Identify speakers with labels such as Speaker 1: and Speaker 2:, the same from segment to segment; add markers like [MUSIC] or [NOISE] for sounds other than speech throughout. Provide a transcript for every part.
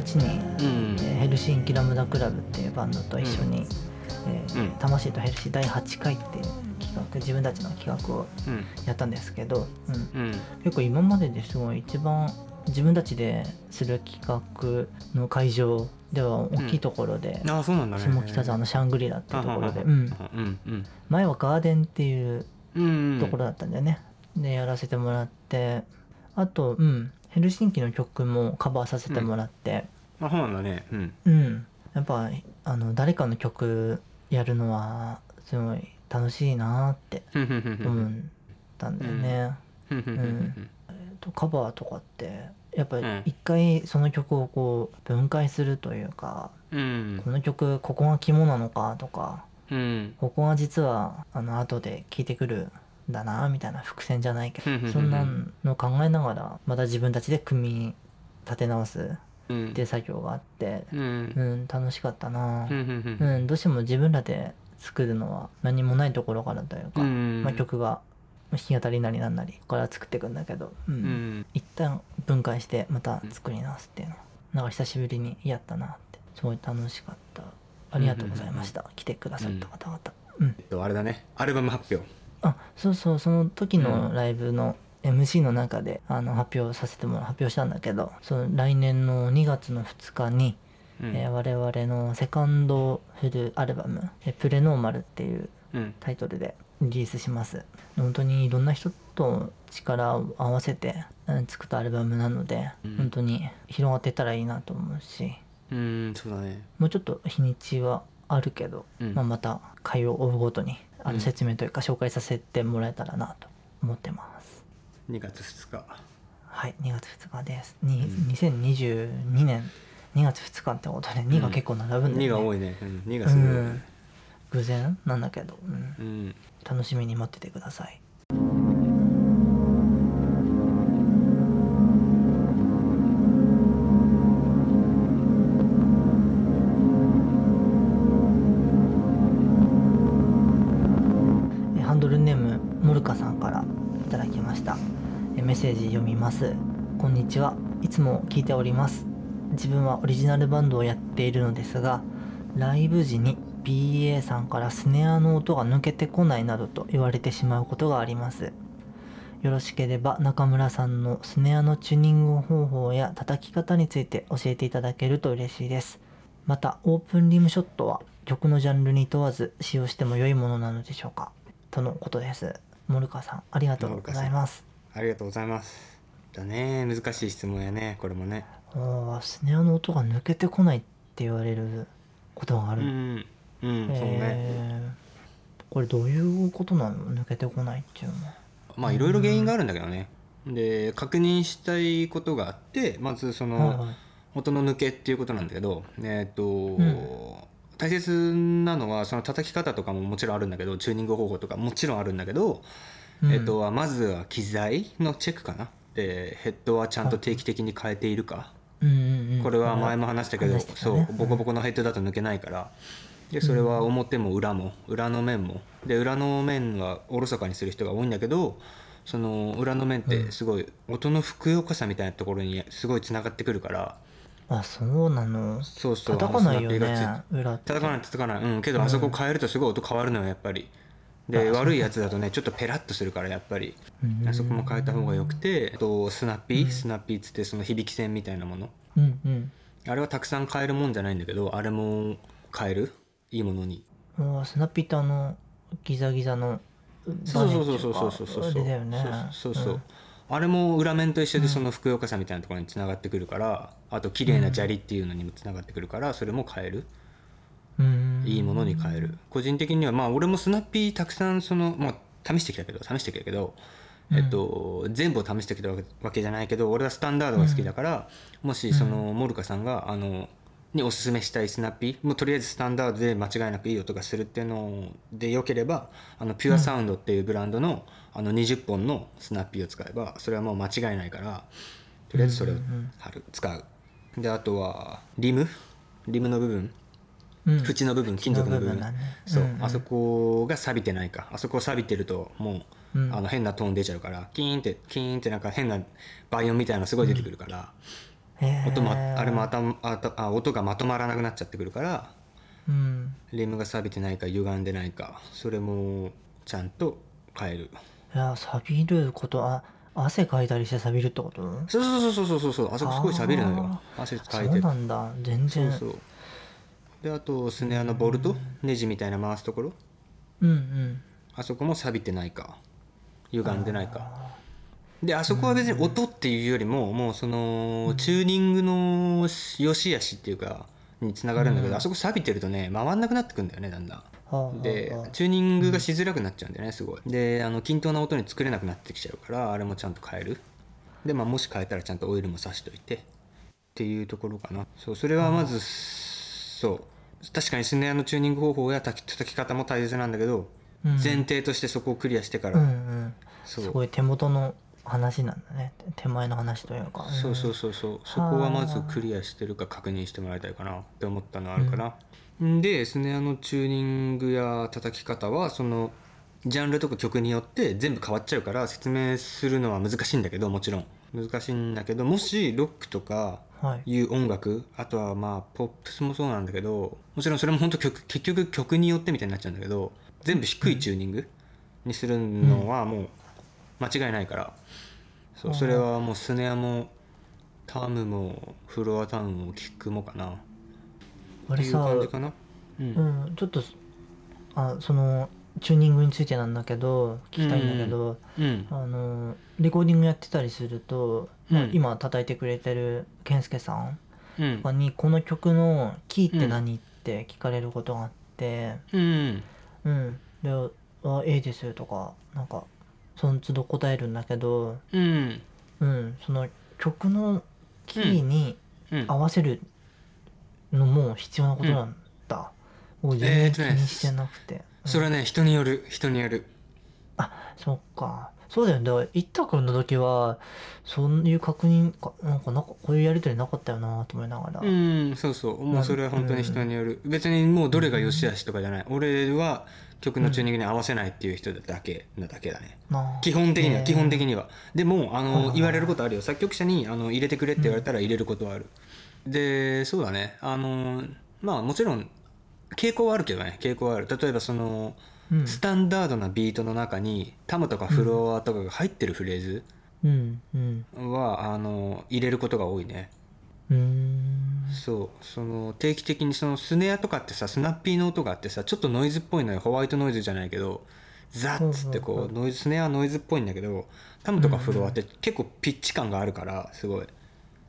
Speaker 1: 日に、ヘルシンキラムダクラブっていうバンドと一緒に、え魂とヘルシー第8回っていう企画自分たちの企画を
Speaker 2: うん。
Speaker 1: やったんですけど、うん、
Speaker 2: うん。
Speaker 1: 結構今までですごい一番自分たちでする企画の会場では大きいところで、
Speaker 2: ああそうなんだね。
Speaker 1: 下北沢のシャングリラっていうところで、うん、
Speaker 2: うん。うん。うん。
Speaker 1: 前はガーデンっていう
Speaker 2: うん。
Speaker 1: ところだったんだよね。でやらせてもらってあとうんヘルシンキの曲もカバーさせてもらって。
Speaker 2: あそうなんだね。うん。
Speaker 1: うん、やっぱあの誰かの曲やるのはすごい楽しいなって思ったんだよね。
Speaker 2: ふん。
Speaker 1: えっとカバーとかってやっぱり
Speaker 2: うん。
Speaker 1: 一回その曲をこう分解するというか、
Speaker 2: うん。
Speaker 1: この曲ここが肝なのかとか
Speaker 2: うん。
Speaker 1: ここが実はあの後で聴いてくるんだなみたいな伏線じゃないけどそんなの考えながらまた自分たちで組み立て直す
Speaker 2: うん。
Speaker 1: っていう作業があって
Speaker 2: うん。
Speaker 1: うん楽しかったな。
Speaker 2: ふん
Speaker 1: うんどうしても自分らで作るのは何もないところからというか、
Speaker 2: うん
Speaker 1: まあ、曲が弾き語りなりなんなりから作っていくんだけど、うん。
Speaker 2: うん。
Speaker 1: 一旦分解してまた作り直すっていうの。なんか久しぶりにやったなって。すごい楽しかった。ありがとうございました、来てくださった方々。うん。
Speaker 2: えっとあれだね。アルバム発表。
Speaker 1: あそうそうその時のライブの MC の中であの発表させてもら発表したんだけどその来年の2月の2日に、
Speaker 2: うん。
Speaker 1: えー我々のセカンドフルアルバム「えプレノーマル」っていう
Speaker 2: うん。
Speaker 1: タイトルでリリースします。本当にいろんな人と力を合わせてうん作ったアルバムなので、
Speaker 2: うん。
Speaker 1: 本当に広がってたらいいなと思うし。
Speaker 2: うんそうだね。
Speaker 1: もうちょっと日にちはあるけど、
Speaker 2: うん。
Speaker 1: まあ、また回を追うごとにあ
Speaker 2: うん。
Speaker 1: の説明というか紹介させてもらえたらなと思ってます、
Speaker 2: 2月2日。
Speaker 1: はい2月2日です。に、
Speaker 2: うん。
Speaker 1: 2022年。2月2日ってことで2が結構並ぶんだ
Speaker 2: 2
Speaker 1: よね、
Speaker 2: が多いね。うん。2
Speaker 1: う
Speaker 2: がすごいね。
Speaker 1: ん。偶然なんだけど、うん。
Speaker 2: うん。
Speaker 1: 楽しみに待っててくださいます。こんにちは。いつも聞いております。自分はオリジナルバンドをやっているのですがライブ時に BA さんからスネアの音が抜けてこないなどと言われてしまうことがあります。よろしければ中村さんのスネアのチューニング方法や叩き方について教えていただけると嬉しいです。またオープンリムショットは曲のジャンルに問わず使用しても良いものなのでしょうか？とのことです。モルカさんありがとうございます。
Speaker 2: ありがとうございます。だね。難しい質問やね。これもね。
Speaker 1: おースネアの音が抜けてこないって言われることがある、
Speaker 2: うんうん。そうね。
Speaker 1: えー。これどういうことなの？抜けてこないっていうのは。
Speaker 2: まあいろいろ原因があるんだけどね。で確認したいことがあってまずその、
Speaker 1: はいはい。
Speaker 2: 音の抜けっていうことなんだけどえっ、と、
Speaker 1: ん。
Speaker 2: 大切なのはその叩き方とかももちろんあるんだけどチューニング方法とかもちろんあるんだけど、
Speaker 1: うん。
Speaker 2: えっとまずは機材のチェックかなでヘッドはちゃんと定期的に変えているか、これは前も話したけど、
Speaker 1: 話してた
Speaker 2: そ
Speaker 1: ね
Speaker 2: うボコボコのヘッドだと抜けないから。でそれは表も裏も裏の面も。で裏の面はおろそかにする人が多いんだけどその裏の面ってすごい音のふくよかさみたいなところにすごいつながってくるから。
Speaker 1: あそうなの。
Speaker 2: そうそう
Speaker 1: 叩かないよね裏
Speaker 2: 叩かない叩かない。うんけどあそこ変えるとすごい音変わるのよやっぱりで悪いやつだとねちょっとペラッとするからやっぱり。
Speaker 1: うん
Speaker 2: あそこも変えた方がよくてあとスナッピー。スナッピーっつってその響き線みたいなもの。
Speaker 1: うんうん。
Speaker 2: あれはたくさん変えるもんじゃないんだけどあれも変える？いいものに。
Speaker 1: あスナッピーってあのギザギザの
Speaker 2: そうそうそうそうそうそうそうそう。そうそう、あれも裏面と一緒でそのふくよかさみたいなところにつながってくるからあと綺麗な砂利っていうのにもつながってくるからそれも変えるいいものに変える。個人的にはまあ俺もスナッピーたくさんその、まあ、試してきたけど試してきたけど、えっと、全部を試してきたわけじゃないけど俺はスタンダードが好きだから、もしそのモルカさんがあのにおすすめしたいスナッピーもうとりあえずスタンダードで間違いなくいい音がするっていうのでよければあのピュアサウンドっていうブランドの,、あの20本のスナッピーを使えばそれはもう間違いないからとりあえずそれを貼る使う。であとはリム？リムの部分。
Speaker 1: うん
Speaker 2: 縁の部分金属の部分。そう、
Speaker 1: んん。
Speaker 2: あそこが錆びてないか。あそこ錆びてるともう
Speaker 1: うん。
Speaker 2: あの変なトーン出ちゃうからキーンってキーンってなんか変なバイオンみたいなのすごい出てくるから、
Speaker 1: へー。
Speaker 2: 音まあれもあたあたあ音がまとまらなくなっちゃってくるから
Speaker 1: うん。
Speaker 2: リムが錆びてないか歪んでないかそれもちゃんと変える。
Speaker 1: いや錆びることあ汗かいたりして錆びるってこと？
Speaker 2: そうそうそうそうそうそう。あそこすごい錆びるのよ。汗か
Speaker 1: そ
Speaker 2: いうて。
Speaker 1: なんだ。全然。
Speaker 2: そうそうであとスネアのボルトネジみたいな回すところ。
Speaker 1: うんうん。
Speaker 2: あそこも錆びてないか。歪んでないか。であそこは別に音っていうよりももうそのチューニングの良し悪しっていうかにつながるんだけど、あそこ錆びてるとね回んなくなってくんだよねだんだん。で
Speaker 1: はあ。
Speaker 2: チューニングがしづらくなっちゃうんだよねすごい。であの均等な音に作れなくなってきちゃうからあれもちゃんと変える。で、まあ、もし変えたらちゃんとオイルもさしといてっていうところかな。そうそれはまずそう確かにスネアのチューニング方法や叩き叩き方も大切なんだけど、
Speaker 1: うん。
Speaker 2: 前提としてそこをクリアしてから、
Speaker 1: うんうん。すごい手元の話なんだね。手前の話というか。
Speaker 2: そうそうそうそう。そこはまずクリアしてるか確認してもらいたいかな。って思ったのはあるかな、ん、でスネアのチューニングや叩き方はそのジャンルとか曲によって全部変わっちゃうから説明するのは難しいんだけどもちろん。難しいんだけどもしロックとか
Speaker 1: はい。
Speaker 2: いう音楽あとはまあポップスもそうなんだけどもちろんそれも本当曲 [LAUGHS] 結局曲によってみたいになっちゃうんだけど全部低いチューニングにするのはもう間違いないから、そうそれはもうスネアもタムもフロアタウンもキックもかな。っていう感じかな。うん。
Speaker 1: うん。ちょっとあそのチューニングについてなんだけど聞きたいんだけど、
Speaker 2: うん。
Speaker 1: あのレコーディングやってたりすると、まあ
Speaker 2: うん
Speaker 1: 今叩いてくれてる健介さん
Speaker 2: うん。
Speaker 1: とかにこの曲のキーって何って聞かれることがあって
Speaker 2: うん。
Speaker 1: うん、で「あええです」とかなんかその都度答えるんだけど、
Speaker 2: うん。
Speaker 1: うん、その曲のキーに
Speaker 2: うん。
Speaker 1: 合わせるのも必要なことなんだ、僕全然気にしてなくて、
Speaker 2: それはね人による人による。
Speaker 1: あそっかそうだよね。だから一太君の時はそういう確認かなんかなんかこういうやり取りなかったよなと思いながら、
Speaker 2: うんそうそう。もうそれは本当に人による。別にもうどれが良し悪しとかじゃない。俺は曲のチューニングに合わせないっていう人だけなだけだね。基本的には基本的には。でもあの言われることあるよ。作曲者にあの入れてくれって言われたら入れることはある。でそうだね。あのまあもちろん傾向はあるけどね。傾向はある。例えばその
Speaker 1: うん
Speaker 2: スタンダードなビートの中にタムとかフロアとかが入ってるフレーズ
Speaker 1: うん。うん。
Speaker 2: はあの入れることが多いね。
Speaker 1: うーん。
Speaker 2: そう。その定期的にそのスネアとかってさスナッピーの音があってさちょっとノイズっぽいのよ。ホワイトノイズじゃないけどザッつってこうノイズスネアはノイズっぽいんだけどタムとかフロアって結構ピッチ感があるからすごい。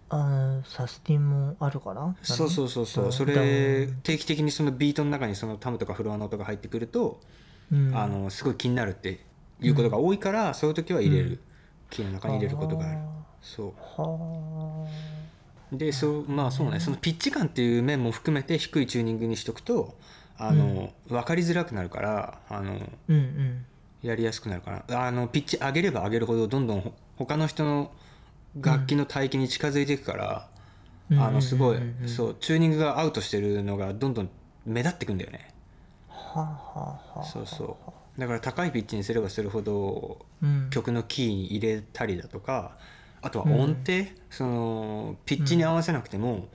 Speaker 1: あーサスティンもあるから？
Speaker 2: そうそうそうそう。うんそれ定期的にそのビートの中にそのタムとかフロアの音が入ってくると
Speaker 1: うん
Speaker 2: あのすごい気になるっていうことが多いからそういう時は入れる。キーの中に入れることがある。そう。
Speaker 1: は
Speaker 2: でそうまあそうね。そのピッチ感っていう面も含めて低いチューニングにしとくとあの、分かりづらくなるからあの
Speaker 1: あうんうん。
Speaker 2: やりやすくなるかなあのピッチ上げれば上げるほどどんどんほ他の人の楽器の帯域に近づいていくから、
Speaker 1: うん。
Speaker 2: あのすごい、そうチューニングがアウトしてるのがどんどん目立ってくんだよねそうそう。だから高いピッチにすればするほど
Speaker 1: うん。
Speaker 2: 曲のキーに入れたりだとかあとは音程、そのピッチに合わせなくても、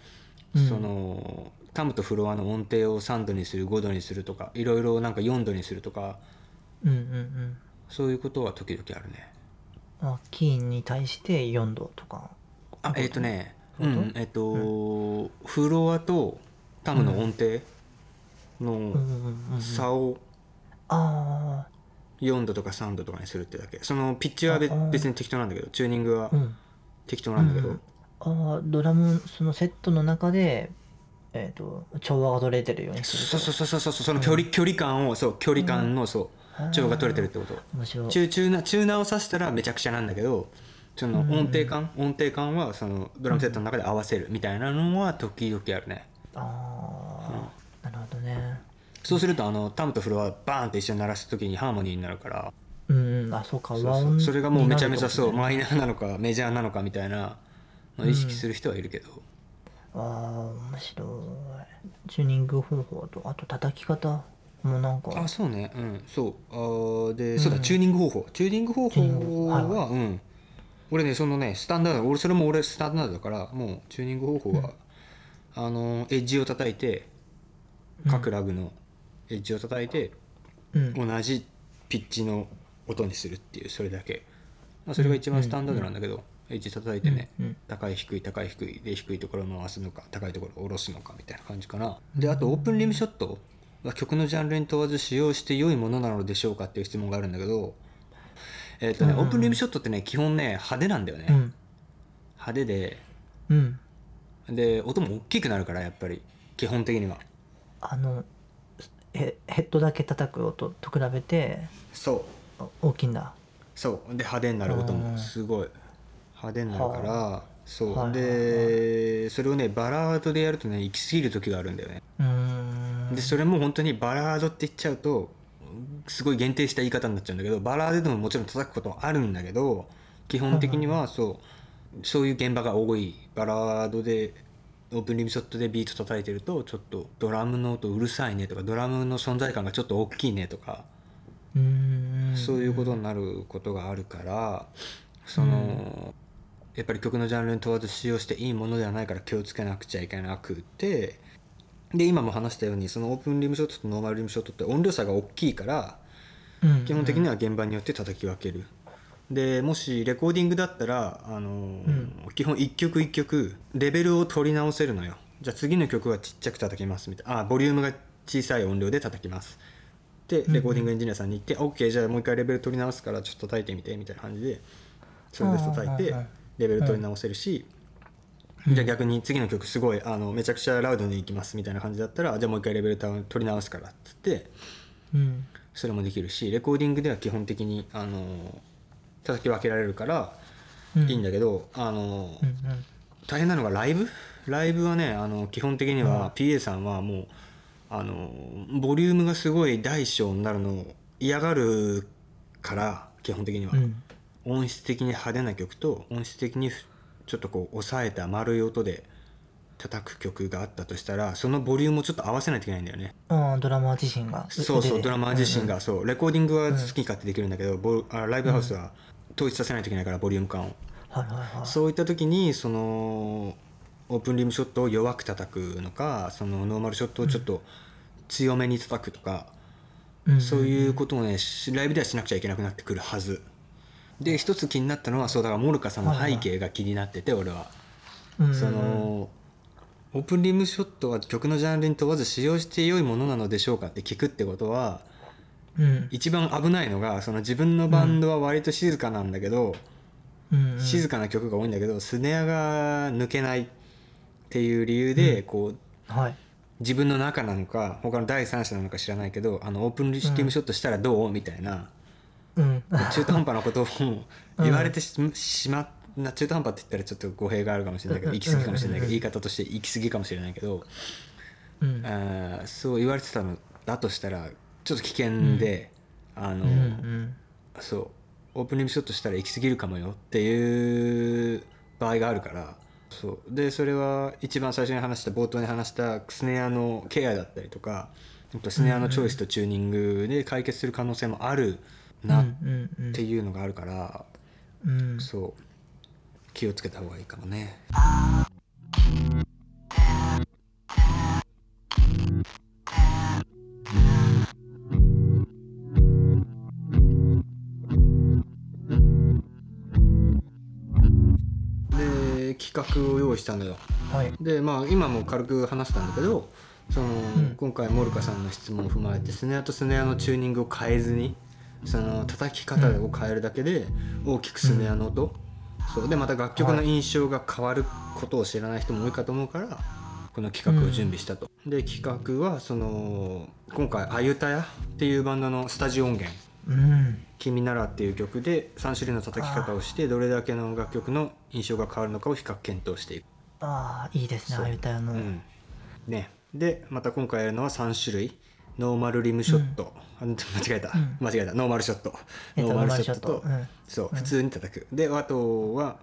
Speaker 1: うん。
Speaker 2: そのタムとフロアの音程を3度にする5度にするとかいろいろなんか4度にするとか
Speaker 1: うんうんうん。
Speaker 2: そういうことは時々あるね。
Speaker 1: あキーに対して4度とか。
Speaker 2: あえっ、とねうんえっ、と、フロアとタムの音程の
Speaker 1: うんうんうんうん。
Speaker 2: 差を
Speaker 1: あ
Speaker 2: 4度とか3度とかにするってだけ。そのピッチは別に適当なんだけどチューニングは適当なんだけど、
Speaker 1: うん。ああドラムそのセットの中でえっ、と調和が取れてるようにする
Speaker 2: そうそうそうそうそうその距離,、距離感をそう距離感のそう調和が取れてるってこと。チュチューナチューナーを刺したらめちゃくちゃなんだけどその音程感、音程感はそのドラムセットの中で合わせるみたいなのは時々あるね。
Speaker 1: ああ、ほどね。
Speaker 2: そうするとあのタムとフロアバーンって一緒に鳴らす時にハーモニーになるから。
Speaker 1: うんうん。あそうか。
Speaker 2: そうそう。それがもうめちゃめちゃそうマイナーなのかメジャーなのかみたいなのを意識する人はいるけど、
Speaker 1: ああ面白い。チューニング方法とあと叩き方もうなんか。
Speaker 2: あそうね。うんそう。あーでそうだ、
Speaker 1: うん。
Speaker 2: チューニング方法。チューニング方法はうん。俺ねそのねスタンダード俺それも俺スタンダードだからもうチューニング方法は、あのエッジを叩いて各ラグのエッジを叩いて、
Speaker 1: うん。
Speaker 2: 同じピッチの音にするっていうそれだけ、まあ、それが一番スタンダードなんだけど、エッジ叩いてね、高い低い高い低いで低いところを回すのか高いところを下ろすのかみたいな感じかな。であとオープンリムショットは曲のジャンルに問わず使用して良いものなのでしょうかっていう質問があるんだけどえっ、とね、
Speaker 1: うん。
Speaker 2: オープンリムショットってね基本ね派手なんだよね、
Speaker 1: うん。
Speaker 2: 派手で
Speaker 1: うん。
Speaker 2: で音も大きくなるからやっぱり基本的には
Speaker 1: あのヘヘッドだけ叩く音と比べて
Speaker 2: そう。
Speaker 1: あ大きいんだ。
Speaker 2: そう。で派手になる音
Speaker 1: うん。
Speaker 2: もすごい。派手になるからそう、
Speaker 1: はいはい
Speaker 2: でそれをねバラードでやるとね行き過ぎる時があるんだよね。でそれも本当にバラードって言っちゃうとすごい限定した言い方になっちゃうんだけどバラードでももちろん叩くことはあるんだけど基本的にはそう。そういう現場が多い。バラードでオープンリムショットでビート叩いてるとちょっとドラムの音うるさいねとかドラムの存在感がちょっと大きいねとかそういうことになることがあるからその、やっぱり曲のジャンルに問わず使用していいものではないから気をつけなくちゃいけなくてで今も話したようにそのオープンリムショットとノーマルリムショットって音量差が大きいから
Speaker 1: うん。
Speaker 2: 基本的には現場によって叩き分ける。でもしレコーディングだったらあの、基本一曲一曲レベルを取り直せるのよ。じゃあ次の曲はちっちゃく叩きますみたいな。あボリュームが小さい音量で叩きます。でレコーディングエンジニアさんに言って、OK じゃあもう一回レベル取り直すからちょっと叩いてみてみたいな感じでそれで叩いて
Speaker 1: うんうんうん
Speaker 2: レベル取り直せるし、じゃあ逆に次の曲すごいあのめちゃくちゃラウドに行きますみたいな感じだったらじゃあもう一回レベル取り直すからっつって
Speaker 1: うん。
Speaker 2: それもできるしレコーディングでは基本的にあの叩き分けられるから
Speaker 1: うん。
Speaker 2: いいんだけど、あの
Speaker 1: うんうん
Speaker 2: 大変なのがライブ？ライブはねあの基本的には PA さんはもうあのボリュームがすごい大小になるのを嫌がるから基本的には、
Speaker 1: うん。
Speaker 2: 音質的に派手な曲と音質的にちょっとこう抑えた丸い音で叩く曲があったとしたらそのボリュームをちょっと合わせないといけないんだよね。
Speaker 1: ああドラマー自身が。
Speaker 2: そうそうドラマー自身が。そうレコーディングは好き勝手できるんだけど、ボあライブハウスは統一させないといけないからボリューム感を。
Speaker 1: はいはいはい。
Speaker 2: そういった時にそのオープンリムショットを弱く叩くのかそのノーマルショットをちょっと強めに叩くとか、
Speaker 1: うん
Speaker 2: そういうことをねしライブではしなくちゃいけなくなってくるはず。で一つ気になったのはそうだからモルカさんの背景が気になってて俺は、
Speaker 1: うん
Speaker 2: そのオープンリムショットは曲のジャンルに問わず使用して良いものなのでしょうかって聞くってことは
Speaker 1: うん
Speaker 2: 一番危ないのがその自分のバンドは割と静かなんだけど、
Speaker 1: うん。うん。
Speaker 2: 静かな曲が多いんだけどスネアが抜けないっていう理由で、こう
Speaker 1: はい。
Speaker 2: 自分の中なのか他の第三者なのか知らないけどあのオープンリムショットしたらどう？みたいな
Speaker 1: うん。
Speaker 2: 中途半端なことを言われてししまな中途半端って言ったらちょっと語弊があるかもしれないけど
Speaker 1: うん。
Speaker 2: 行き過ぎかもしれないけ
Speaker 1: うん
Speaker 2: ど言い方として行き過ぎかもしれないけど
Speaker 1: うん。
Speaker 2: あーそう言われてたのだとしたらちょっと危険で、あの、
Speaker 1: うんうん。
Speaker 2: そうオープンリムショットしたら行き過ぎるかもよっていう場合があるからそう。でそれは一番最初に話した冒頭に話したスネアのケアだったりとかスネアのチョイスとチューニングで解決する可能性もあるなっ
Speaker 1: うんうん。
Speaker 2: ていうのがあるから、
Speaker 1: うん。
Speaker 2: そう。気をつけた方がいいかもね。企画を用意したのよ。
Speaker 1: はい
Speaker 2: でまあ今も軽く話したんだけどその、
Speaker 1: ん
Speaker 2: 今回モルカさんの質問を踏まえてスネアとスネアのチューニングを変えずにその叩き方を変えるだけで大きくスネアの音、そうでまた楽曲の印象が変わることを知らない人も多いかと思うからこの企画を準備したと。で企画はその今回「あゆたや」っていうバンドのスタジオ音源
Speaker 1: うん「
Speaker 2: 君なら」っていう曲で3種類の叩き方をしてどれだけの楽曲の印象が変わるのかを比較検討していく。
Speaker 1: ああいいですね
Speaker 2: そう。
Speaker 1: あゆたやの。
Speaker 2: うん。ね、でまた今回やるのは3種類。ノーマルリムショット、あ間違えた、
Speaker 1: うん。
Speaker 2: 間違えた。ノーマルショット。
Speaker 1: えっと
Speaker 2: ノーマルショット。と、
Speaker 1: うん。
Speaker 2: そう。普通に叩く。であとは、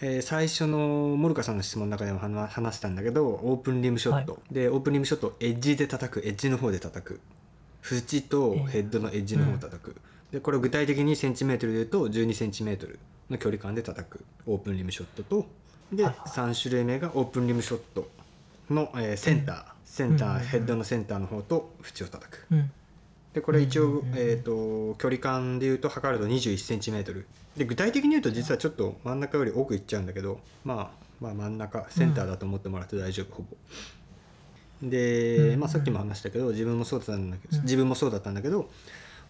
Speaker 2: えー最初のモルカさんの質問の中でも話話したんだけどオープンリムショット、でオープンリムショットをエッジで叩く。エッジの方で叩く縁とヘッドのエッジの方を叩く、でこれを具体的にセンチメートルで言うと1 2センチメートルの距離感で叩く。オープンリムショットとで、
Speaker 1: はいはい。
Speaker 2: 3種類目がオープンリムショットの、えーセンター、センター、
Speaker 1: うん。
Speaker 2: ヘッドのセンターの方と縁を叩く。
Speaker 1: うん。
Speaker 2: でこれ一応、えー、と距離感で言うと測ると2 1ンチメートル。で具体的に言うと実はちょっと真ん中より奥行っちゃうんだけど、まあ、まあ真ん中センターだと思ってもらって大丈夫、ほぼで、
Speaker 1: うん。
Speaker 2: まあ、さっきも話したけど自分もそうだったんだけど、自分もそうだったんだけど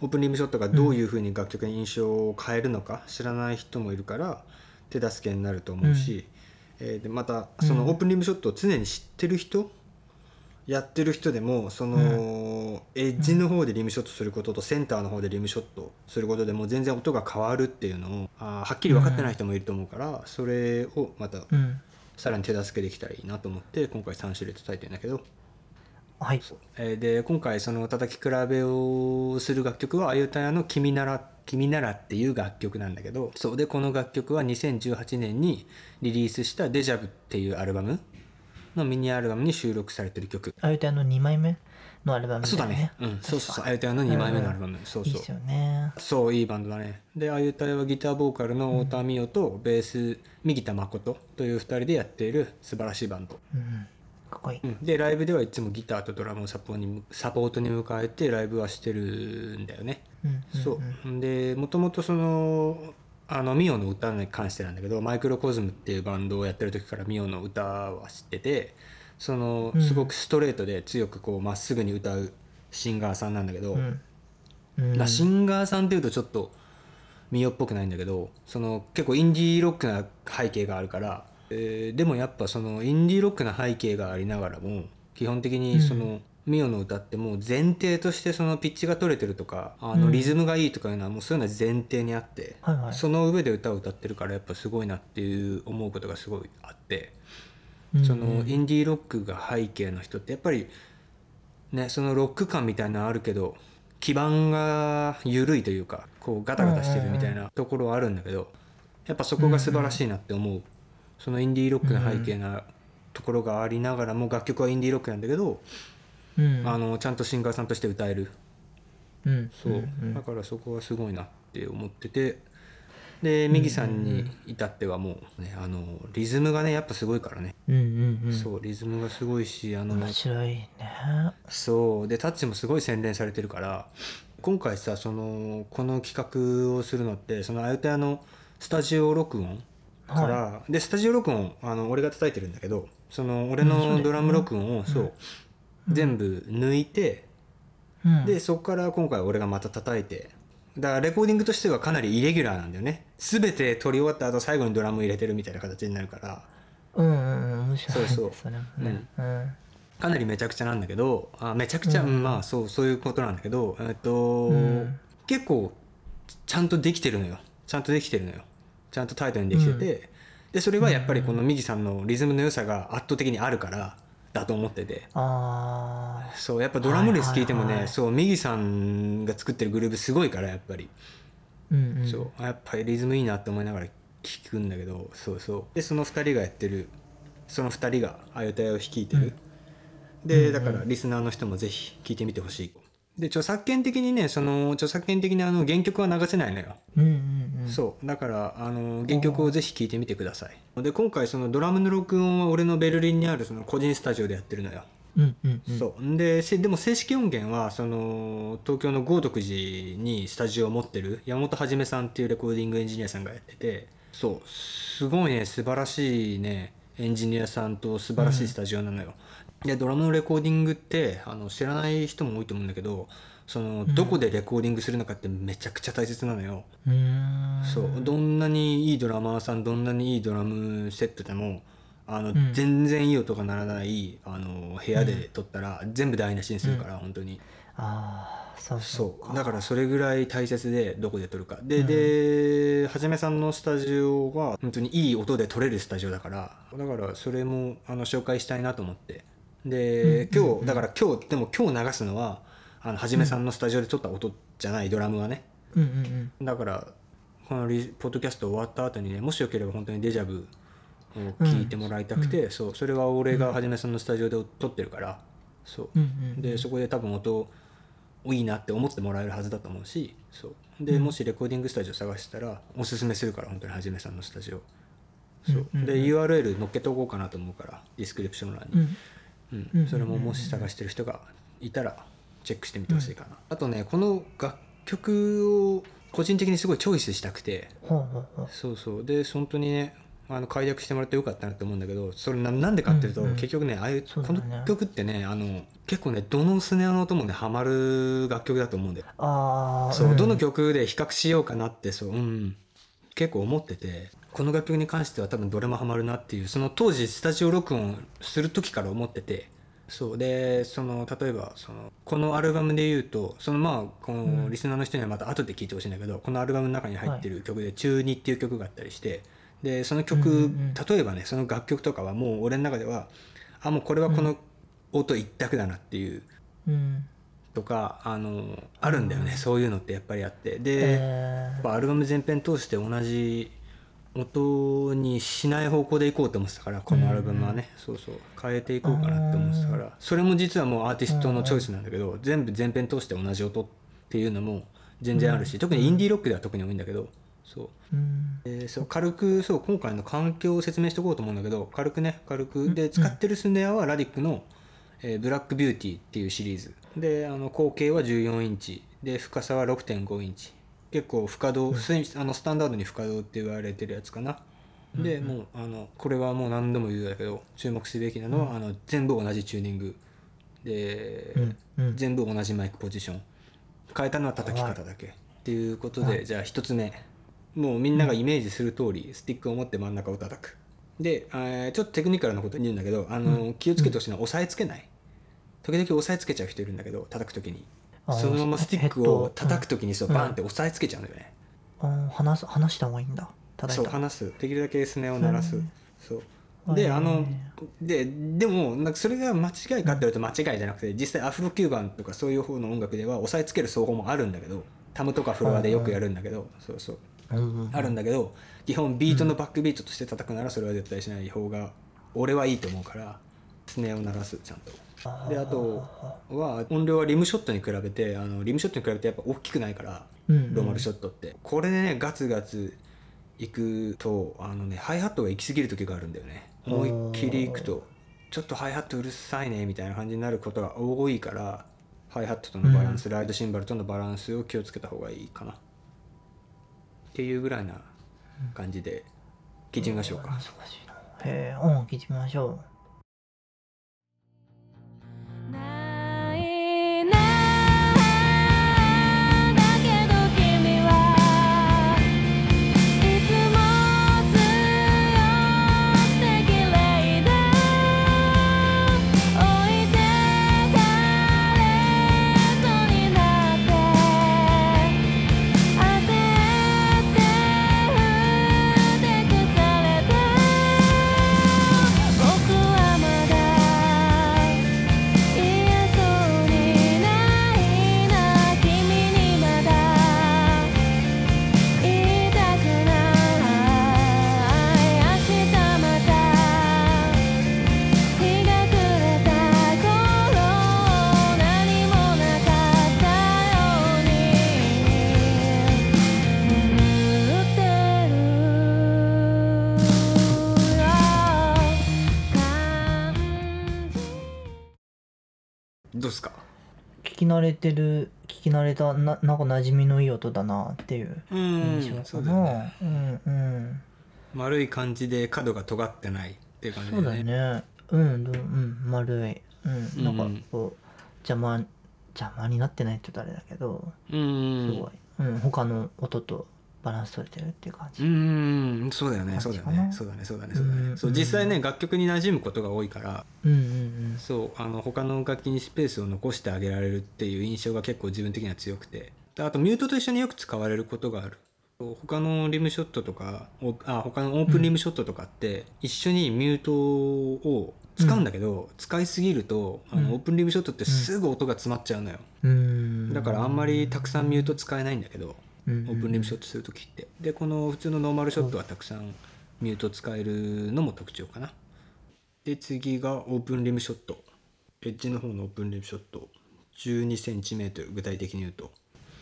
Speaker 2: オープンリムショットがどういうふうに楽曲に印象を変えるのか知らない人もいるから手助けになると思うし、えーでまたそのオープンリムショットを常に知ってる人やってる人でもその、エッジの方でリムショットすることとセンターの方でリムショットすることでも全然音が変わるっていうのをあーはっきり分かってない人もいると思うから、それをまた
Speaker 1: うん
Speaker 2: さらに手助けできたらいいなと思って今回3種類叩いてるんだけど、
Speaker 1: はい。
Speaker 2: えーで今回その叩き比べをする楽曲はあゆたやの「君なら」君ならっていう楽曲なんだけどそう。でこの楽曲は2018年にリリースした「デジャブっていうアルバムのミニアルバムに収録されてる曲。
Speaker 1: あゆたの2枚目？のアルバム
Speaker 2: あそうだね。うん。そうそうそう。あゆたやの2枚目のアルバム、そうそう。
Speaker 1: いいっすよね。
Speaker 2: そういいバンドだね。であゆたやはギターボーカルの太田美代とベース右田誠という2人でやっている素晴らしいバンド。
Speaker 1: うんかっこいい。
Speaker 2: うん。でライブではいつもギターとドラムをサポにサポートに迎えてライブはしてるんだよね、
Speaker 1: うん
Speaker 2: そう。でもともとそのあのミオの歌に関してなんだけどマイクロコズムっていうバンドをやってる時からミオの歌は知っててその
Speaker 1: うん。
Speaker 2: すごくストレートで強くこうまっすぐに歌うシンガーさんなんだけど、
Speaker 1: うん。
Speaker 2: シンガーさんっていうとちょっとミオっぽくないんだけどその結構インディーロックな背景があるから、えーでもやっぱそのインディーロックな背景がありながらも基本的にその、ミオの歌ってもう前提としてそのピッチが取れてるとかあの
Speaker 1: うん。
Speaker 2: リズムがいいとかいうのはもうそういうのは前提にあって、
Speaker 1: はいはい。
Speaker 2: その上で歌を歌ってるからやっぱすごいなっていう思うことがすごいあって。
Speaker 1: うん
Speaker 2: そのインディーロックが背景の人ってやっぱりねそのロック感みたいなのあるけど基盤が緩いというかこうガタガタしてるみたいなところはあるんだけどやっぱそこが素晴らしいなって思う。そのインディーロックの背景なところがありながらも楽曲はインディーロックなんだけど
Speaker 1: うん。
Speaker 2: あのちゃんとシンガーさんとして歌える。
Speaker 1: うん。
Speaker 2: そう。
Speaker 1: うん。
Speaker 2: だからそこはすごいなって思っててで右さんに至ってはもうねあのリズムがねやっぱすごいからね。
Speaker 1: うんうんうん。
Speaker 2: そうリズムがすごいしあの
Speaker 1: 面白いね。
Speaker 2: そう。でタッチもすごい洗練されてるから今回さそのこの企画をするのってそのあゆたやのスタジオ録音から、でスタジオ録音あの俺が叩いてるんだけどその俺のドラム録音を、そう全部抜いて、
Speaker 1: うん。
Speaker 2: でそこから今回俺がまた叩いてだからレコーディングとしてはかなりイレギュラーなんだよね。全て撮り終わった後最後にドラム入れてるみたいな形になるから。
Speaker 1: うんうんうん面白い。ね
Speaker 2: そうそう。
Speaker 1: それもね。うん。
Speaker 2: かなりめちゃくちゃなんだけどあめちゃくちゃ、
Speaker 1: うん。
Speaker 2: うんまあそうそういうことなんだけど、えっと
Speaker 1: うん。
Speaker 2: 結構ちゃんとできてるのよ。ちゃんとできてるのよ。ちゃんとタイトにできてて、でそれはやっぱりこの右さんのリズムの良さが圧倒的にあるからだと思ってて。
Speaker 1: あ
Speaker 2: そうやっぱドラムレス聴いてもね、そう右さんが作ってるグルーヴすごいからやっぱり、
Speaker 1: ーうんうん。
Speaker 2: そうあやっぱりリズムいいなって思いながら聴くんだけどそうそう。でその2人がやってるその2人があゆたやを率いてる、でだからリスナーの人もぜひ聴いてみてほしいで著作権的にねその著作権的にあの原曲は流せないのよ、
Speaker 1: うんうんうん。
Speaker 2: そう。だからあの原曲をぜひ聴いてみてください。で今回そのドラムの録音は俺のベルリンにあるその個人スタジオでやってるのよ、
Speaker 1: うんうんうん。
Speaker 2: そう。でせでも正式音源はその東京の豪徳寺にスタジオを持ってる山本はじめさんっていうレコーディングエンジニアさんがやってて。そう。すごいね素晴らしいねエンジニアさんと素晴らしいスタジオなのよ、でドラムのレコーディングってあの知らない人も多いと思うんだけどそのどこでレコーディングするのかってめちゃくちゃ大切なのよ、
Speaker 1: うー。ん
Speaker 2: そう。どんなにいいドラマーさんどんなにいいドラムセットでもあの、
Speaker 1: ん。
Speaker 2: 全然いい音が鳴らないあの部屋で撮ったら全部台無しにするから、本当に
Speaker 1: ああそうそう
Speaker 2: だからそれぐらい大切でどこで撮るか。で、ではじめさんのスタジオは本当にいい音で撮れるスタジオだから。だからそれもあの紹介したいなと思って。で今日だから今日でも今日流すのはあのはじめさんのスタジオで撮った音じゃないドラムはね、
Speaker 1: うんうんうん。
Speaker 2: だからこのリポッドキャスト終わった後にねもしよければ本当にデジャブを聞いてもらいたくて、そうそれは俺がはじめさんのスタジオで撮ってるから。そう、
Speaker 1: うんうん。
Speaker 2: でそこで多分音いいなって思ってもらえるはずだと思うしそう。で、
Speaker 1: うん。
Speaker 2: もしレコーディングスタジオ探したらおすすめするから本当にはじめさんのスタジオ。そう、
Speaker 1: うんうん。
Speaker 2: で URL 載っけておこうかなと思うからディスクリプション欄に、
Speaker 1: うん。
Speaker 2: それももし探してる人がいたらチェックしてみてほしいかな、あとねこの楽曲を個人的にすごいチョイスしたくて。そうそう。で本当にねあの解約してもらってよかったなって思うんだけどそれななんでかっていう？と、
Speaker 1: うんうん。
Speaker 2: 結局ねああいう
Speaker 1: ね。
Speaker 2: の曲ってねあの結構ねどのスネアの音もねハマる楽曲だと思うんだよ。
Speaker 1: ああ
Speaker 2: そう、
Speaker 1: ん。
Speaker 2: どの曲で比較しようかなってそう、うん、結構思っててこの楽曲に関しては多分どれもハマるなっていうその当時スタジオ録音する時から思っててそうでその例えばそのこのアルバムで言うとそのまあこのリスナーの人にはまた後で聞いてほしいんだけど、このアルバムの中に入ってる曲で「中二」っていう曲があったりしてでその曲、
Speaker 1: うんうんうん。
Speaker 2: 例えばねその楽曲とかはもう俺の中ではあもうこれはこの音一択だなっていう
Speaker 1: うん。
Speaker 2: とかあのあるんだよね、そういうのってやっぱりあって。で、
Speaker 1: え
Speaker 2: やっぱアルバム全編通して同じ音にしない方向でいこうと思ってたからこのアルバムはね、そうそう。変えていこうかなって思ってたから。それも実はもうアーティストのチョイスなんだけど全部全編通して同じ音っていうのも全然あるし、特にインディーロックでは特に多いんだけどそう。
Speaker 1: ーうん。
Speaker 2: でそう軽くそう今回の環境を説明しておこうと思うんだけど軽くね軽く。で使ってるスネアはラディックの、えーブラックビューティーっていうシリーズ。であの口径は14インチ。で深さは6.5インチ。結構不可動、スイあのスタンダードに不可動って言われてるやつかな。でもうあのこれはもう何度も言うんだけど注目すべきなのは、あの全部同じチューニング。で、
Speaker 1: うん。うん。
Speaker 2: 全部同じマイクポジション。変えたのは叩き方だけ。っていうことで、
Speaker 1: はい。
Speaker 2: じゃあ一つ目もうみんながイメージする通りスティックを持って真ん中を叩く。で、えーちょっとテクニカルなこと言うんだけどあの、気をつけてほしいのは押さえつけない。時々押さえつけちゃう人いるんだけど叩く時に。
Speaker 1: あ
Speaker 2: そのままスティックを叩く時にそう
Speaker 1: うん。
Speaker 2: バンって押さえつけちゃうんだよね、
Speaker 1: あー話す話した方がいいんだ。叩
Speaker 2: そ
Speaker 1: いうた
Speaker 2: 離す。できるだけスネを鳴らす、
Speaker 1: うん。
Speaker 2: そう。
Speaker 1: はい
Speaker 2: であのででもなんかそれが間違いかって言われると間違いじゃなくて実際アフロ9番とかそういう方の音楽では押さえつける奏法もあるんだけどタムとかフロアでよくやるんだけどそうそうあるんだけど基本ビートのバックビートとして叩くならそれは絶対しない方が俺はいいと思うからスネを鳴らすちゃんと。であとは音量はリムショットに比べてあのリムショットに比べてやっぱ大きくないからローマルショットって。これでねガツガツいくとあのねハイハットが行き過ぎる時があるんだよね。思いっきりいくとちょっとハイハットうるさいねみたいな感じになることが多いからハイハットとのバランス、ライドシンバルとのバランスを気をつけた方がいいかなっていうぐらいな感じで聞いてみましょうか
Speaker 1: 難しいな。へえ音聞いてみましょ
Speaker 3: う。
Speaker 1: 慣れてる聞き慣れたななんか馴染みのいい音だなっていう
Speaker 2: う
Speaker 1: 印象か
Speaker 2: そうだよね。
Speaker 1: なうんうん。
Speaker 2: 丸い感じで角が尖ってないっていう感じ
Speaker 1: そうだ
Speaker 2: でね。
Speaker 1: ねうんどううん丸い。うんなんかこう邪魔邪魔になってないって言ったらあれだけど
Speaker 2: うん。
Speaker 1: すごい。うん他の音とバランス取れてるっていう感
Speaker 2: う
Speaker 1: じ
Speaker 2: ん。そうだよね。そうだよね。そうだね。そうだね。そうだね。
Speaker 1: うん。
Speaker 2: そう実際ね楽曲に馴染むことが多いから
Speaker 1: うんうん
Speaker 2: そうあの他の楽器にスペースを残してあげられるっていう印象が結構自分的には強くて。であとミュートと一緒によく使われることがある。他のリムショットとかおあ他のオープンリムショットとかって一緒にミュートを使うんだけど、使いすぎるとあの、
Speaker 1: うん。
Speaker 2: オープンリムショットってすぐ音が詰まっちゃうのよ、
Speaker 1: うん。うん。
Speaker 2: だからあんまりたくさんミュート使えないんだけど、
Speaker 1: うん
Speaker 2: オープンリムショットする時って。でこの普通のノーマルショットはたくさんミュート使えるのも特徴かな。で次がオープンリムショット。エッジの方のオープンリムショット。1 2メートル具体的に言うと。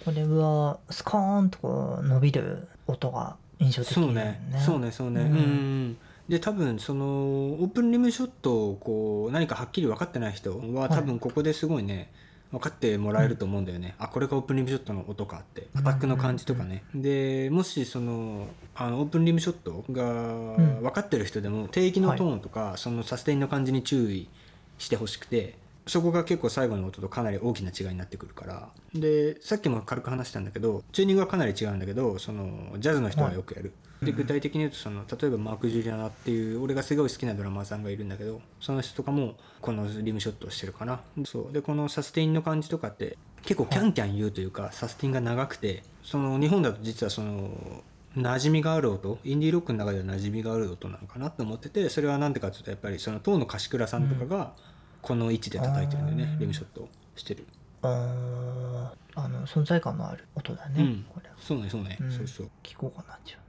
Speaker 1: これはスコーンとこう伸びる音が印象的だよ
Speaker 2: そうね。そうねそうね。うん、うんで多分そのオープンリムショットをこう何かはっきり分かってない人は多分ここですごいね分かってもらえると思うんだよね、あこれがオープンリムショットの音かって。アタックの感じとかね、でもしそのあのオープンリムショットが
Speaker 1: ん。
Speaker 2: 分かってる人でも定域のトーンとか、そのサステインの感じに注意してほしくてそこが結構最後の音とかなり大きな違いになってくるから。でさっきも軽く話したんだけどチューニングはかなり違うんだけどそのジャズの人はよくやる、で具体的に言うとその例えばマーク・ジュリアナっていう俺がすごい好きなドラマーさんがいるんだけどその人とかもこのリムショットをしてるかな。そう。でこのサステインの感じとかって結構キャンキャン言うというかサステインが長くてその日本だと実はその馴染みがある音インディーロックの中では馴染みがある音なのかなと思っててそれは何でかっていうとやっぱりその当の柏倉さんとかがこの位置で叩いてるんだよね、リムショットをしてる、
Speaker 1: あーあの存在感のある音だね、
Speaker 2: うん。
Speaker 1: これ
Speaker 2: そうねそうね、
Speaker 1: うん。
Speaker 2: そうそう。
Speaker 1: 聞こうかなじゃ
Speaker 3: な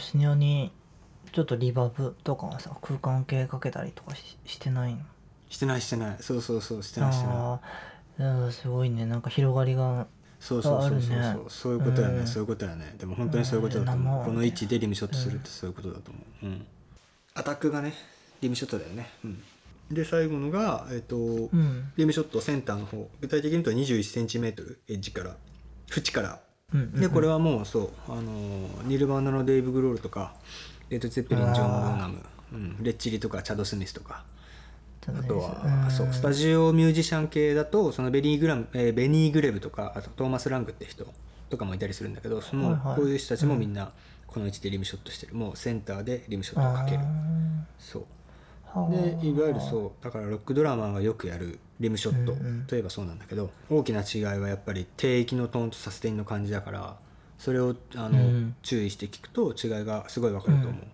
Speaker 1: スネアにちょっとリバーブとかはさ空間系かけたりとかししてないの？
Speaker 2: してないしてない。そうそうそうしてないしてない。
Speaker 1: すごいね。なんか広がりが
Speaker 2: そうそうそうそうそういうことやね、
Speaker 1: うん。
Speaker 2: そういうことやね。でも本当にそういうことだと思う、
Speaker 1: うん。
Speaker 2: この位置でリムショットするってそういうことだと思う、うん、アタックがねリムショットだよね、うん、で最後のがえっ、と、
Speaker 1: うん。
Speaker 2: リムショットセンターの方。具体的に言うと 21cm エッジから縁から
Speaker 1: うんうんうん。
Speaker 2: でこれはもうそうあのニルバーナのデイブ・グロールとかレッド・ゼッペリンジョン・ボーナム、うん、レッチリとかチャド・スミスとかあとは、そうスタジオミュージシャン系だとそのベニーグラム、えーベニー・グレブとかあとトーマス・ラングって人とかもいたりするんだけどその、
Speaker 1: はいはい。
Speaker 2: こういう人たちもみんなこの位置でリムショットしてる。もうセンターでリムショットをかける。そうでいわゆるそうだからロックドラマーがよくやるリムショット。
Speaker 1: うんうん。
Speaker 2: といえばそうなんだけど大きな違いはやっぱり低域のトーンとサステインの感じだからそれをあの、
Speaker 1: うん。
Speaker 2: 注意して聞くと違いがすごいわかると思う。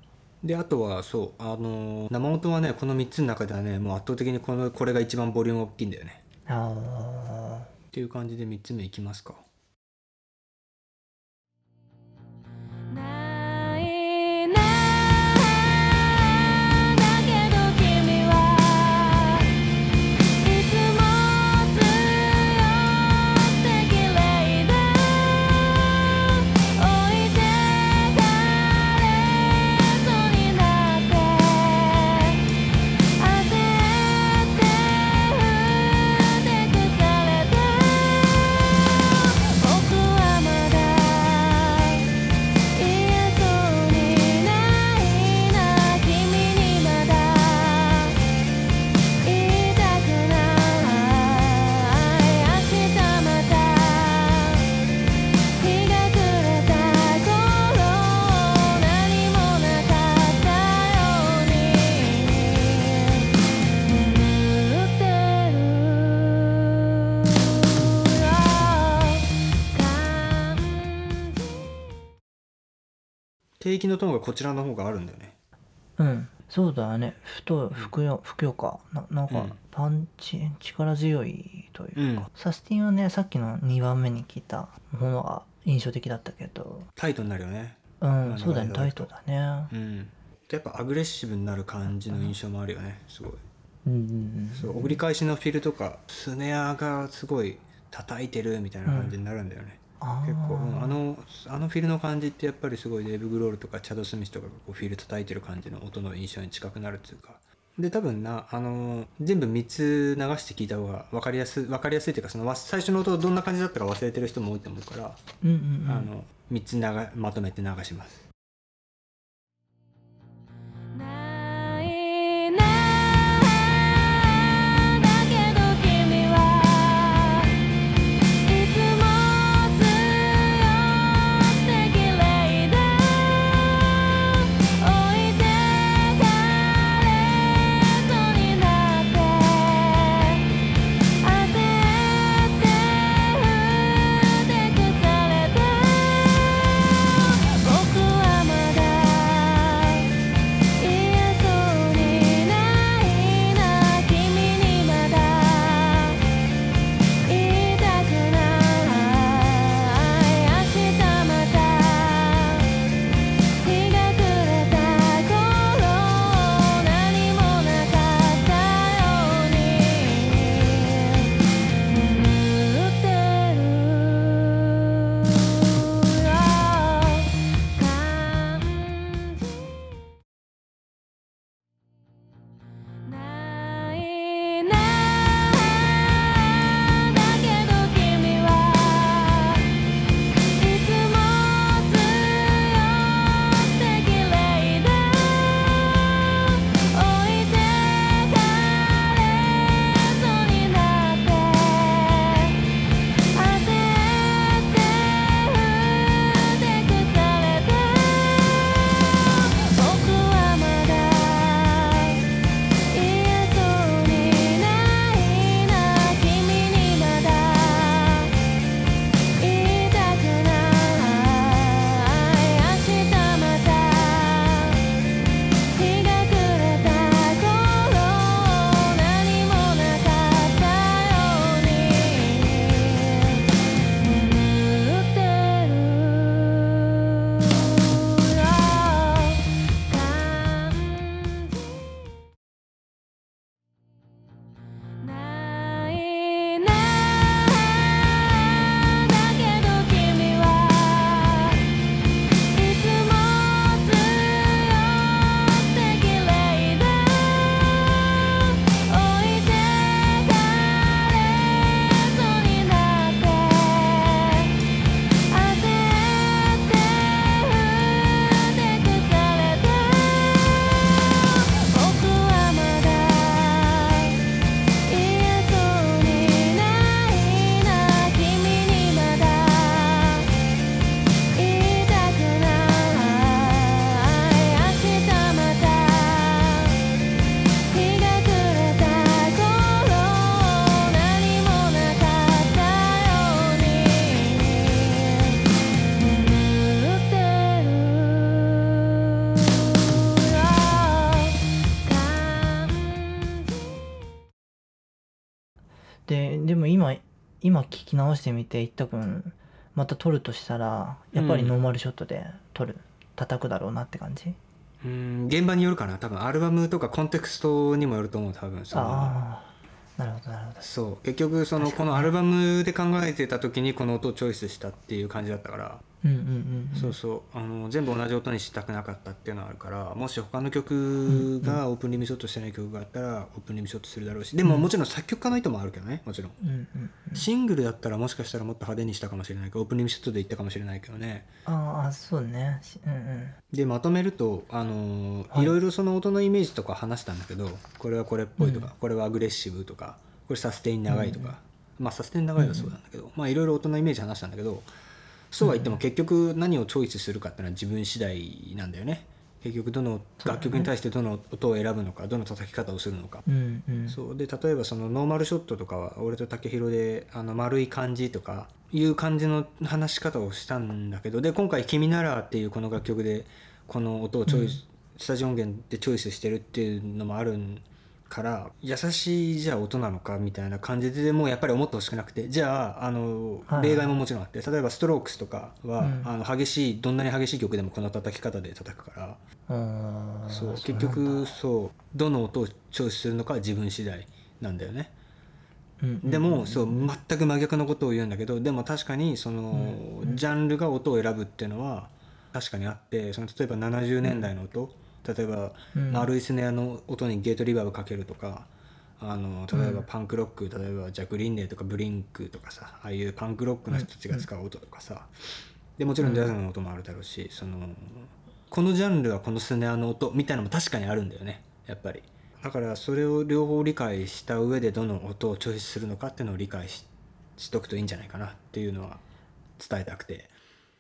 Speaker 2: であとはそうあの生音はねこの3つの中ではねもう圧倒的にこのこれが一番ボリューム大きいんだよね。っていう感じで3つ目いきますか低域のトーンがこちらの方があるんだよね。
Speaker 1: うん。そうだよね。ふとふくよふくよか。ななんか
Speaker 2: うん。
Speaker 1: パンチ力強いというか、
Speaker 2: うん。
Speaker 1: サスティンはねさっきの2番目に聞いたものが印象的だったけど。
Speaker 2: タイトになるよね。
Speaker 1: うん
Speaker 2: な
Speaker 1: そうだね。タイトだね。
Speaker 2: うん。でやっぱアグレッシブになる感じの印象もあるよね。すごい。
Speaker 1: うんうん
Speaker 2: そう送り返しのフィルとかスネアがすごい叩いてるみたいな感じになるんだよね、
Speaker 3: 結構、うんあのあのフィルの感じってやっぱりすごいデーブ・グロールとかチャド・スミスとかがこうフィル叩いてる感じの音の印象に近くなるっていうか。で多分なあの全部3つ流して聞いた方が分かりやすい分かりやすいっていうかそのわ最初の音どんな感じだったか忘れてる人も多いと思うから、
Speaker 1: うんうんうん。
Speaker 3: あの3つ流まとめて流します。
Speaker 1: 今聞き直してみて一太くんまた撮るとしたらやっぱりノーマルショットで撮る、叩くだろうなって感じ？
Speaker 3: うん現場によるかな。多分アルバムとかコンテクストにもよると思う多分そ
Speaker 1: あなるほどなるほど。
Speaker 3: そう。結局そのこのアルバムで考えてた時にこの音をチョイスしたっていう感じだったから、
Speaker 1: うんうんうんうん。
Speaker 3: そうそう。あの全部同じ音にしたくなかったっていうのはあるからもし他の曲がオープンリミショットしてない曲があったらオープンリミショットするだろうし。でももちろん作曲家の意図もあるけどねもちろん。
Speaker 1: うんうんうん。
Speaker 3: シングルだったらもしかしたらもっと派手にしたかもしれないけどオープンリミショットでいったかもしれないけどね。
Speaker 1: ああそうね。しうんうん。
Speaker 3: でまとめるとあのー
Speaker 1: はい。
Speaker 3: いろいろその音のイメージとか話したんだけどこれはこれっぽいとか、
Speaker 1: うん。
Speaker 3: これはアグレッシブとかこれサステイン長いとか、まあサステイン長いはそうなんだけど、まあいろいろ音のイメージ話したんだけどそうは言っても結局何をチョイスするかっていうのは自分次第なんだよね。結局どの楽曲に対してどの音を選ぶのかどの叩き方をするのか、
Speaker 1: うんうん。
Speaker 3: そう。で例えばそのノーマルショットとかは俺と武宏であの丸い感じとかいう感じの話し方をしたんだけどで今回「君なら」っていうこの楽曲でこの音をチョイス、スタジオ音源でチョイスしてるっていうのもあるから優しいじゃあ音なのかみたいな感じでもうやっぱり思ってほしくなくてじゃああの
Speaker 1: はい。
Speaker 3: 例外ももちろんあって例えばストロークスとかは、
Speaker 1: うん。
Speaker 3: あの激しいどんなに激しい曲でもこの叩き方で叩くから。そう結局そうどの音をチョイスするのかは自分次第なんだよね。
Speaker 1: うん
Speaker 2: でもそう全く真逆のことを言うんだけどでも確かにそのジャンルが音を選ぶっていうのは確かにあってその例えば70年代の音例えば
Speaker 1: うん。
Speaker 2: 丸いスネアの音にゲートリバーブかけるとかあの例えばパンクロック例えばジャック・リンデーとかブリンクとかさああいうパンクロックの人たちが使う音とかさ。でもちろん。ジャズの音もあるだろうしそのこのジャンルはこのスネアの音みたいなのも確かにあるんだよね。やっぱり。だからそれを両方理解した上でどの音をチョイスするのかっていうのを理解ししとくといいんじゃないかなっていうのは伝えたくて。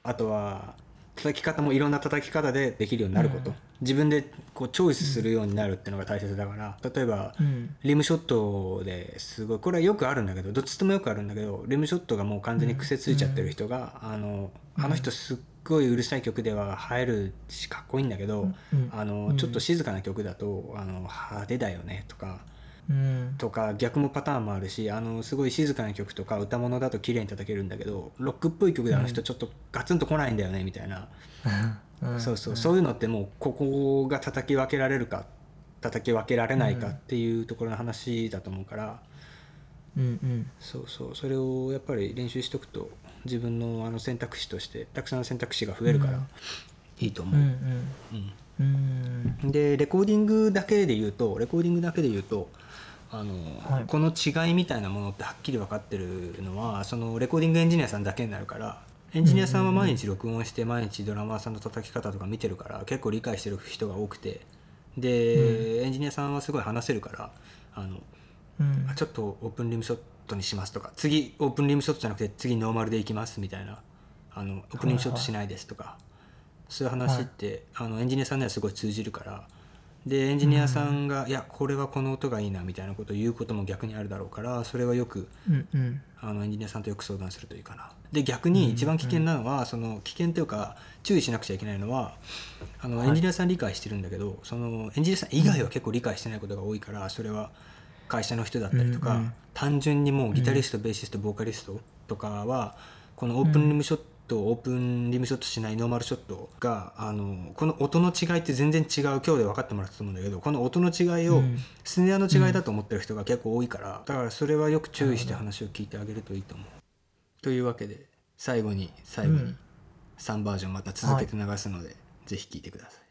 Speaker 2: あとは叩き方もいろんな叩き方でできるようになること、自分でこうチョイスするようになるっていうのが大切だから例えば、
Speaker 1: うん。
Speaker 2: リムショットですごいこれはよくあるんだけどどっちともよくあるんだけどリムショットがもう完全に癖ついちゃってる人が、あのあの人すっごいうるさい曲では映えるしかっこいいんだけど、
Speaker 1: うん。
Speaker 2: あのちょっと静かな曲だとあの派手だよねとか。
Speaker 1: うん。
Speaker 2: とか逆もパターンもあるしあのすごい静かな曲とか歌物だと綺麗に叩けるんだけどロックっぽい曲であの人ちょっとガツンと来ないんだよねみたいな、
Speaker 1: うん。
Speaker 2: そうそう。そういうのってもうここが叩き分けられるか叩き分けられないかっていうところの話だと思うから、
Speaker 1: うんうん。
Speaker 2: そうそう。それをやっぱり練習しとくと自分のあの選択肢としてたくさん選択肢が増えるからいいと思う。
Speaker 1: うん。
Speaker 2: うん
Speaker 1: うん。うん
Speaker 2: でレコーディングだけで言うとレコーディングだけで言うとあの、
Speaker 1: はい。
Speaker 2: この違いみたいなものってはっきり分かってるのはそのレコーディングエンジニアさんだけになるからエンジニアさんは毎日録音して毎日ドラマーさんの叩き方とか見てるから結構理解してる人が多くてで、エンジニアさんはすごい話せるからあの
Speaker 1: うん。
Speaker 2: あちょっとオープンリムショットにしますとか次オープンリムショットじゃなくて次ノーマルでいきますみたいなあのオープンリムショットしないですとか、そういう話って、あのエンジニアさんにはすごい通じるからでエンジニアさんが、いやこれはこの音がいいなみたいなことを言うことも逆にあるだろうからそれはよく
Speaker 1: うんうん。
Speaker 2: あのエンジニアさんとよく相談するといいかな。で逆に一番危険なのは、その危険というか注意しなくちゃいけないのはあのエンジニアさん理解してるんだけど、そのエンジニアさん以外は結構理解してないことが多いからそれは会社の人だったりとか、
Speaker 1: うんうん
Speaker 2: 単純にもうギタリスト、ベーシストボーカリストとかはこのオープンリムショット、オープンリムショットしないノーマルショットがあのこの音の違いって全然違う今日で分かってもらったと思うんだけどこの音の違いを
Speaker 1: うん。
Speaker 2: スネアの違いだと思ってる人が結構多いからだからそれはよく注意して話を聞いてあげるといいと思う。というわけで最後に最後に
Speaker 1: うん。
Speaker 2: 3バージョンまた続けて流すので、ぜひ聴いてください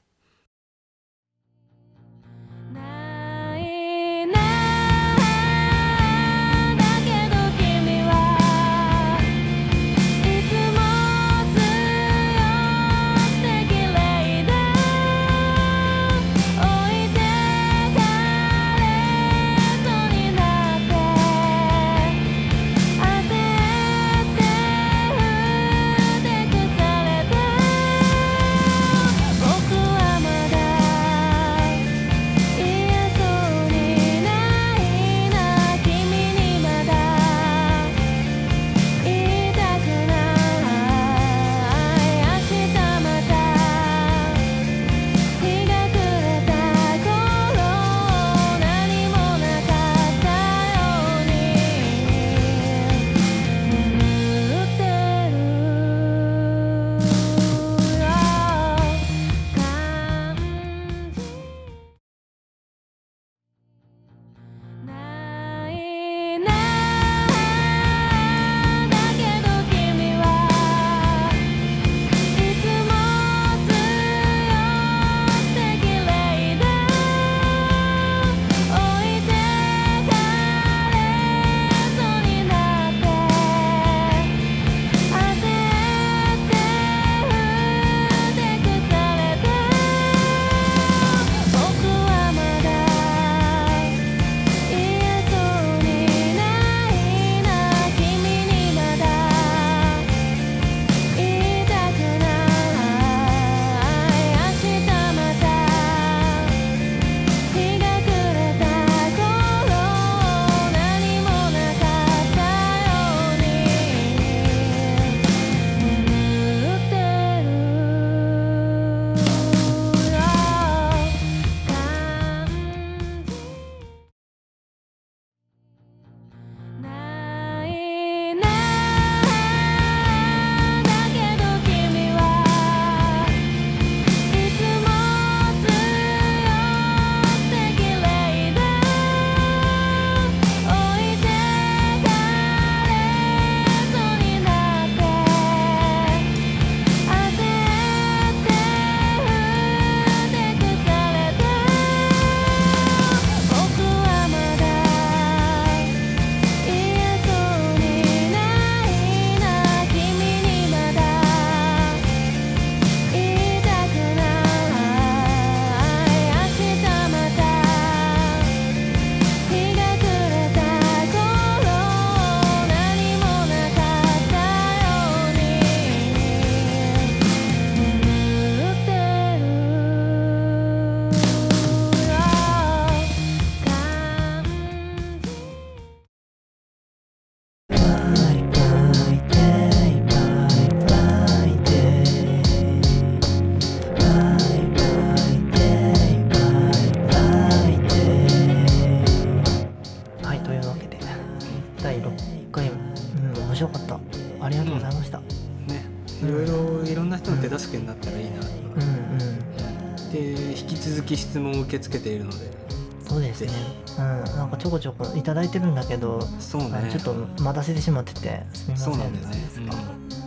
Speaker 1: こいてるんだけど、
Speaker 2: そうね。
Speaker 1: ちょっと待たせてしまっててすみません。
Speaker 2: そうなんだよね、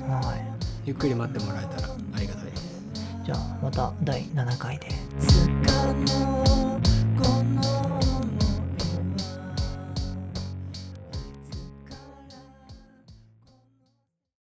Speaker 1: はい。
Speaker 2: うんゆっくり待ってもらえたらありがたいです。
Speaker 1: じゃあまた第7回で